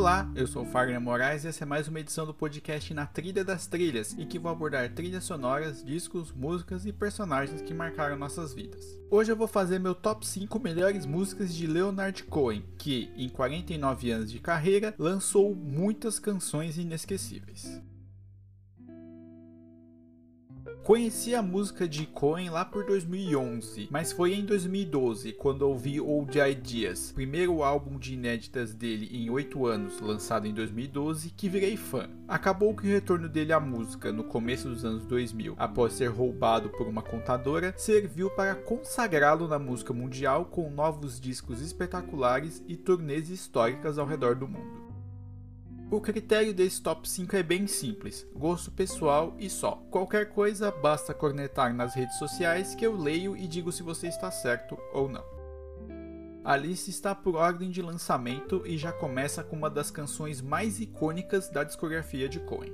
Olá, eu sou o Fagner Moraes e essa é mais uma edição do podcast Na Trilha das Trilhas, em que vou abordar trilhas sonoras, discos, músicas e personagens que marcaram nossas vidas. Hoje eu vou fazer meu top 5 melhores músicas de Leonard Cohen, que, em 49 anos de carreira, lançou muitas canções inesquecíveis. Conheci a música de Cohen lá por 2011, mas foi em 2012 quando ouvi Old Ideas, primeiro álbum de inéditas dele em 8 anos, lançado em 2012, que virei fã. Acabou que o retorno dele à música no começo dos anos 2000, após ser roubado por uma contadora, serviu para consagrá-lo na música mundial com novos discos espetaculares e turnês históricas ao redor do mundo. O critério desse top 5 é bem simples, gosto pessoal e só. Qualquer coisa basta cornetar nas redes sociais que eu leio e digo se você está certo ou não. A lista está por ordem de lançamento e já começa com uma das canções mais icônicas da discografia de Cohen.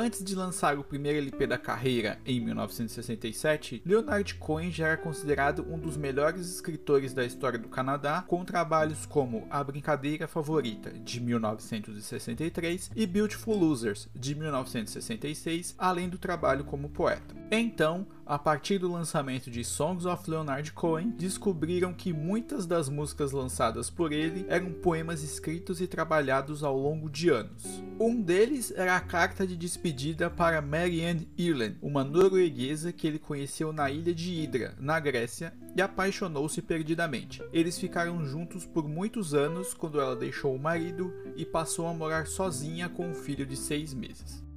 Antes de lançar o primeiro LP da carreira, em 1967, Leonard Cohen já era considerado um dos melhores escritores da história do Canadá, com trabalhos como A Brincadeira Favorita, de 1963, e Beautiful Losers, de 1966, além do trabalho como poeta. Então, a partir do lançamento de Songs of Leonard Cohen, descobriram que muitas das músicas lançadas por ele eram poemas escritos e trabalhados ao longo de anos. Um deles era a carta de despedida para Marianne Ireland, uma norueguesa que ele conheceu na ilha de Hydra, na Grécia, e apaixonou-se perdidamente. Eles ficaram juntos por muitos anos quando ela deixou o marido e passou a morar sozinha com um filho de seis meses.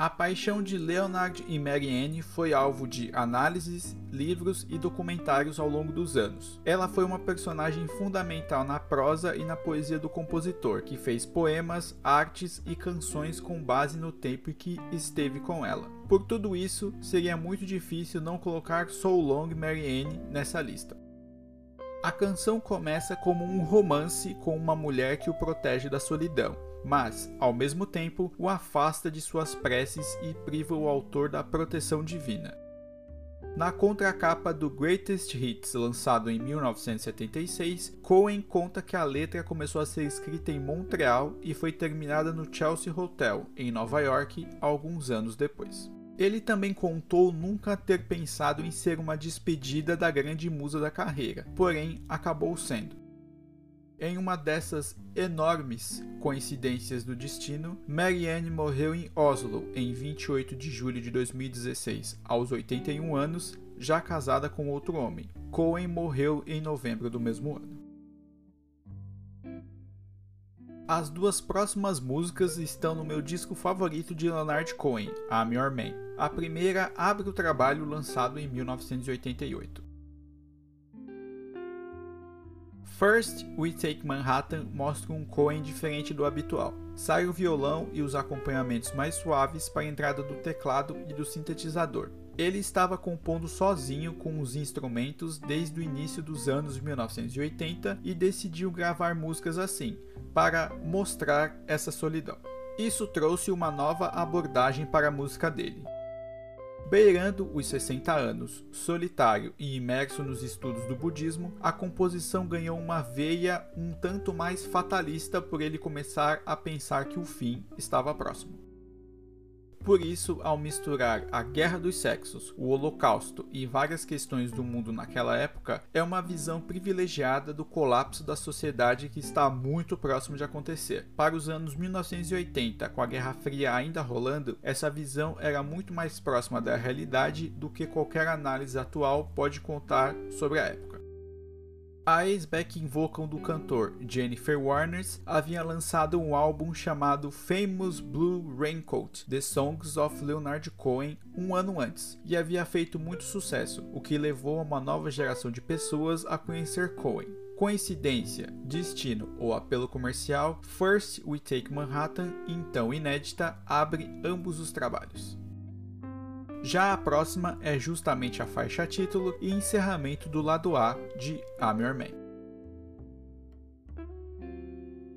A paixão de Leonard e Marianne foi alvo de análises, livros e documentários ao longo dos anos. Ela foi uma personagem fundamental na prosa e na poesia do compositor, que fez poemas, artes e canções com base no tempo em que esteve com ela. Por tudo isso, seria muito difícil não colocar So Long Marianne nessa lista. A canção começa como um romance com uma mulher que o protege da solidão mas, ao mesmo tempo, o afasta de suas preces e priva o autor da proteção divina. Na contracapa do Greatest Hits, lançado em 1976, Cohen conta que a letra começou a ser escrita em Montreal e foi terminada no Chelsea Hotel, em Nova York, alguns anos depois. Ele também contou nunca ter pensado em ser uma despedida da grande musa da carreira, porém acabou sendo. Em uma dessas enormes coincidências do destino, Marianne morreu em Oslo em 28 de julho de 2016, aos 81 anos, já casada com outro homem. Cohen morreu em novembro do mesmo ano. As duas próximas músicas estão no meu disco favorito de Leonard Cohen, I'm Your Man. A primeira abre o trabalho lançado em 1988. First We Take Manhattan mostra um Cohen diferente do habitual. Sai o violão e os acompanhamentos mais suaves para a entrada do teclado e do sintetizador. Ele estava compondo sozinho com os instrumentos desde o início dos anos 1980 e decidiu gravar músicas assim, para mostrar essa solidão. Isso trouxe uma nova abordagem para a música dele. Beirando os 60 anos, solitário e imerso nos estudos do budismo, a composição ganhou uma veia um tanto mais fatalista por ele começar a pensar que o fim estava próximo. Por isso, ao misturar a guerra dos sexos, o holocausto e várias questões do mundo naquela época, é uma visão privilegiada do colapso da sociedade que está muito próximo de acontecer. Para os anos 1980, com a Guerra Fria ainda rolando, essa visão era muito mais próxima da realidade do que qualquer análise atual pode contar sobre a época. A ex-backing vocal do cantor, Jennifer Warnes, havia lançado um álbum chamado Famous Blue Raincoat: The Songs of Leonard Cohen um ano antes, e havia feito muito sucesso, o que levou uma nova geração de pessoas a conhecer Cohen. Coincidência, destino ou apelo comercial, First We Take Manhattan, então inédita, abre ambos os trabalhos. Já a próxima é justamente a faixa título e encerramento do lado A de I'm Your Man.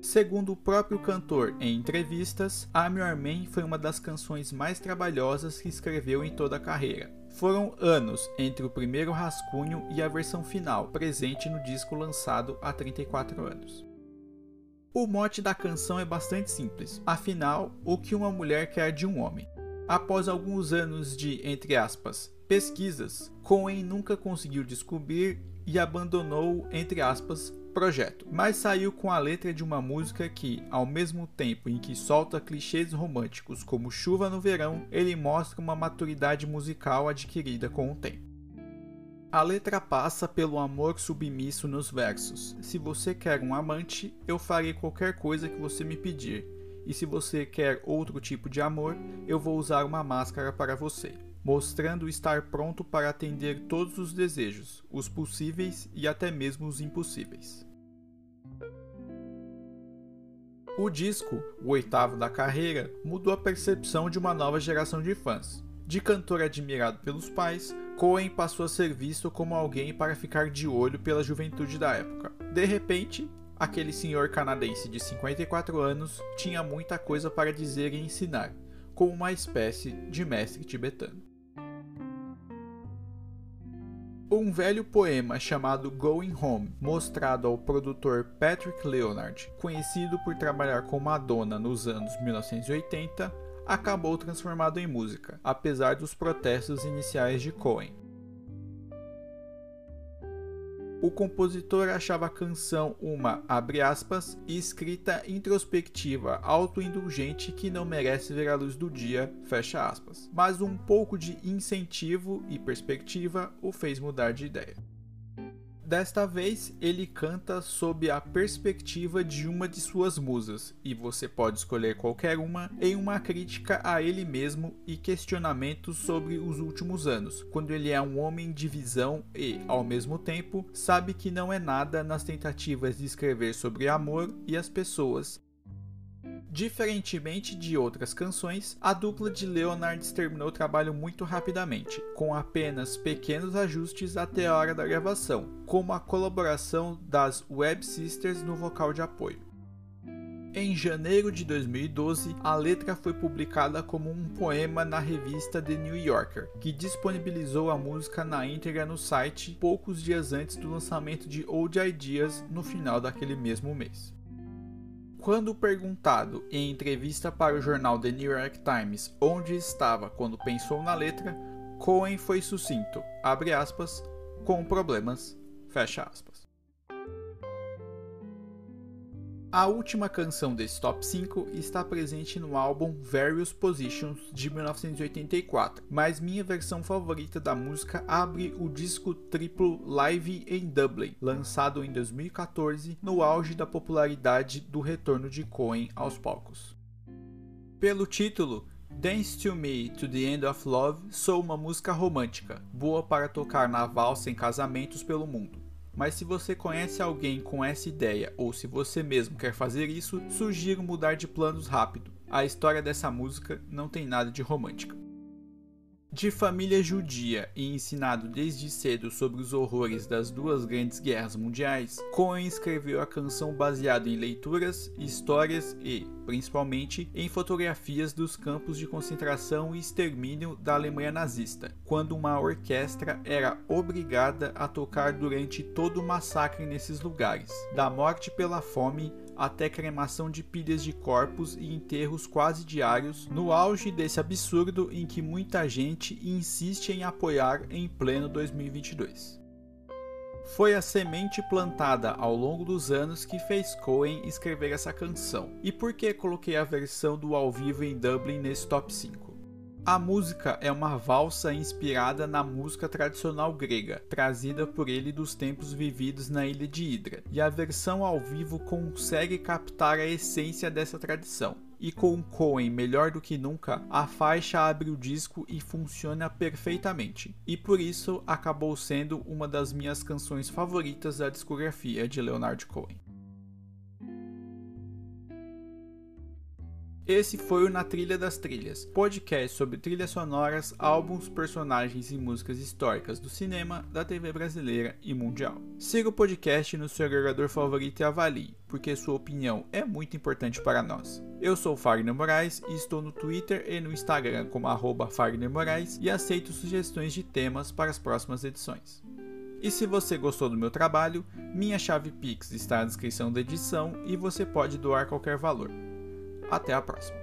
Segundo o próprio cantor em entrevistas, I'm Your Man foi uma das canções mais trabalhosas que escreveu em toda a carreira. Foram anos entre o primeiro rascunho e a versão final, presente no disco lançado há 34 anos. O mote da canção é bastante simples, afinal, o que uma mulher quer de um homem. Após alguns anos de, entre aspas, pesquisas, Cohen nunca conseguiu descobrir e abandonou, entre aspas, projeto, mas saiu com a letra de uma música que, ao mesmo tempo em que solta clichês românticos como chuva no verão, ele mostra uma maturidade musical adquirida com o tempo. A letra passa pelo amor submisso nos versos. Se você quer um amante, eu farei qualquer coisa que você me pedir. E se você quer outro tipo de amor, eu vou usar uma máscara para você, mostrando estar pronto para atender todos os desejos, os possíveis e até mesmo os impossíveis. O disco, o oitavo da carreira, mudou a percepção de uma nova geração de fãs. De cantor admirado pelos pais, Cohen passou a ser visto como alguém para ficar de olho pela juventude da época. De repente, aquele senhor canadense de 54 anos tinha muita coisa para dizer e ensinar, como uma espécie de mestre tibetano. Um velho poema chamado Going Home, mostrado ao produtor Patrick Leonard, conhecido por trabalhar com Madonna nos anos 1980, acabou transformado em música, apesar dos protestos iniciais de Cohen. O compositor achava a canção uma, abre aspas, escrita introspectiva, autoindulgente que não merece ver a luz do dia, fecha aspas. Mas um pouco de incentivo e perspectiva o fez mudar de ideia. Desta vez, ele canta sob a perspectiva de uma de suas musas, e você pode escolher qualquer uma, em uma crítica a ele mesmo e questionamentos sobre os últimos anos, quando ele é um homem de visão e, ao mesmo tempo, sabe que não é nada nas tentativas de escrever sobre amor e as pessoas, Diferentemente de outras canções, a dupla de Leonard terminou o trabalho muito rapidamente, com apenas pequenos ajustes até a hora da gravação, como a colaboração das Web Sisters no vocal de apoio. Em janeiro de 2012, a letra foi publicada como um poema na revista The New Yorker, que disponibilizou a música na íntegra no site poucos dias antes do lançamento de Old Ideas no final daquele mesmo mês. Quando perguntado em entrevista para o jornal The New York Times onde estava quando pensou na letra, Cohen foi sucinto, abre aspas, com problemas, fecha aspas. A última canção desse top 5 está presente no álbum Various Positions de 1984, mas minha versão favorita da música abre o disco triplo Live em Dublin, lançado em 2014, no auge da popularidade do retorno de Cohen aos palcos. Pelo título, Dance to Me to the End of Love sou uma música romântica, boa para tocar na valsa em casamentos pelo mundo. Mas se você conhece alguém com essa ideia ou se você mesmo quer fazer isso, sugiro mudar de planos rápido. A história dessa música não tem nada de romântica. De família judia e ensinado desde cedo sobre os horrores das duas grandes guerras mundiais, Cohen escreveu a canção baseada em leituras, histórias e, principalmente, em fotografias dos campos de concentração e extermínio da Alemanha nazista, quando uma orquestra era obrigada a tocar durante todo o massacre nesses lugares, da morte pela fome até cremação de pilhas de corpos e enterros quase diários, no auge desse absurdo em que muita gente insiste em apoiar em pleno 2022. Foi a semente plantada ao longo dos anos que fez Cohen escrever essa canção. E por que coloquei a versão do ao vivo em Dublin nesse top 5? A música é uma valsa inspirada na música tradicional grega, trazida por ele dos tempos vividos na ilha de Hidra, e a versão ao vivo consegue captar a essência dessa tradição. E com Cohen melhor do que nunca, a faixa abre o disco e funciona perfeitamente. E por isso acabou sendo uma das minhas canções favoritas da discografia de Leonard Cohen. Esse foi o Na Trilha das Trilhas, podcast sobre trilhas sonoras, álbuns, personagens e músicas históricas do cinema, da TV brasileira e mundial. Siga o podcast no seu agregador favorito e avalie, porque sua opinião é muito importante para nós. Eu sou Fagner Moraes e estou no Twitter e no Instagram como arroba Fagner Moraes e aceito sugestões de temas para as próximas edições. E se você gostou do meu trabalho, minha chave Pix está na descrição da edição e você pode doar qualquer valor. Até a próxima!